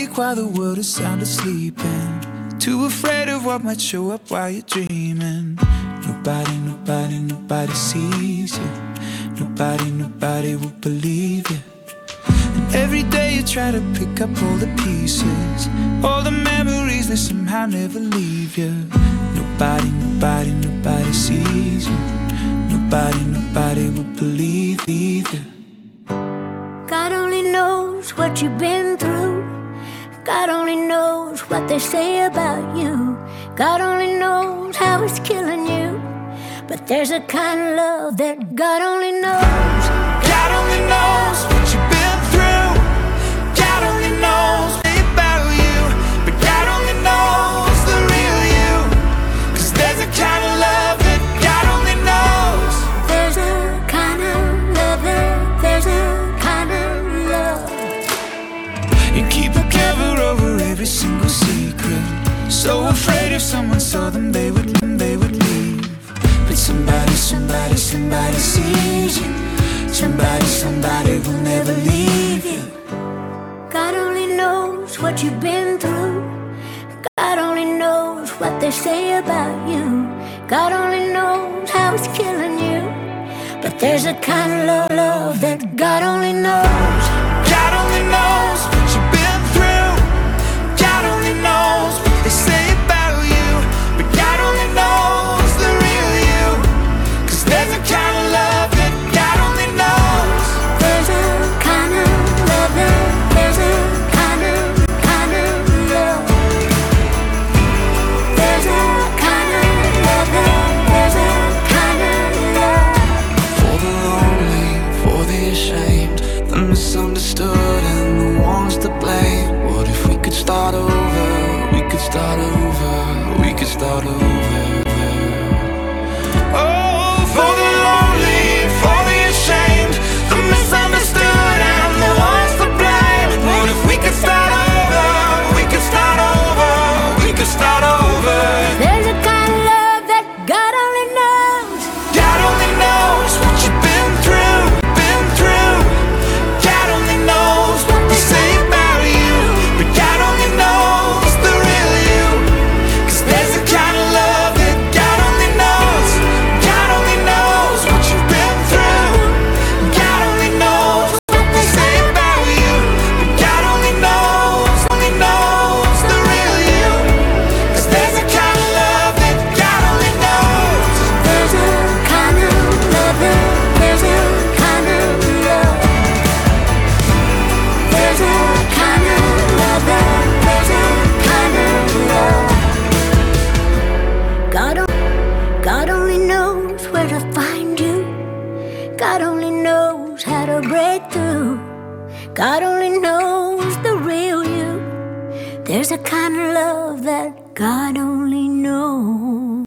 Awake while the world is sound asleep and too afraid of what might show up while you're dreaming. Nobody, nobody, nobody sees you. Nobody, nobody will believe you. And every day you try to pick up all the pieces, all the memories that somehow never leave you. Nobody, nobody, nobody sees you. Nobody, nobody will believe you. God only knows what you've been through. God only knows what they say about you. God only knows how it's killing you. But there's a kind of love that God only knows. God only knows what you've been through. God only knows about you. But God only knows the real you. Cause there's a kind of love that God only knows. There's a kind of love that there's a kind of love. You keep every single secret. So afraid if someone saw them, they would, they would leave. But somebody, somebody, somebody sees you. Somebody, somebody will never leave you. God only knows what you've been through. God only knows what they say about you. God only knows how it's killing you. But there's a kind of love, love that God only knows. Knows how break through. God only knows the real you. There's a kind of love that God only knows.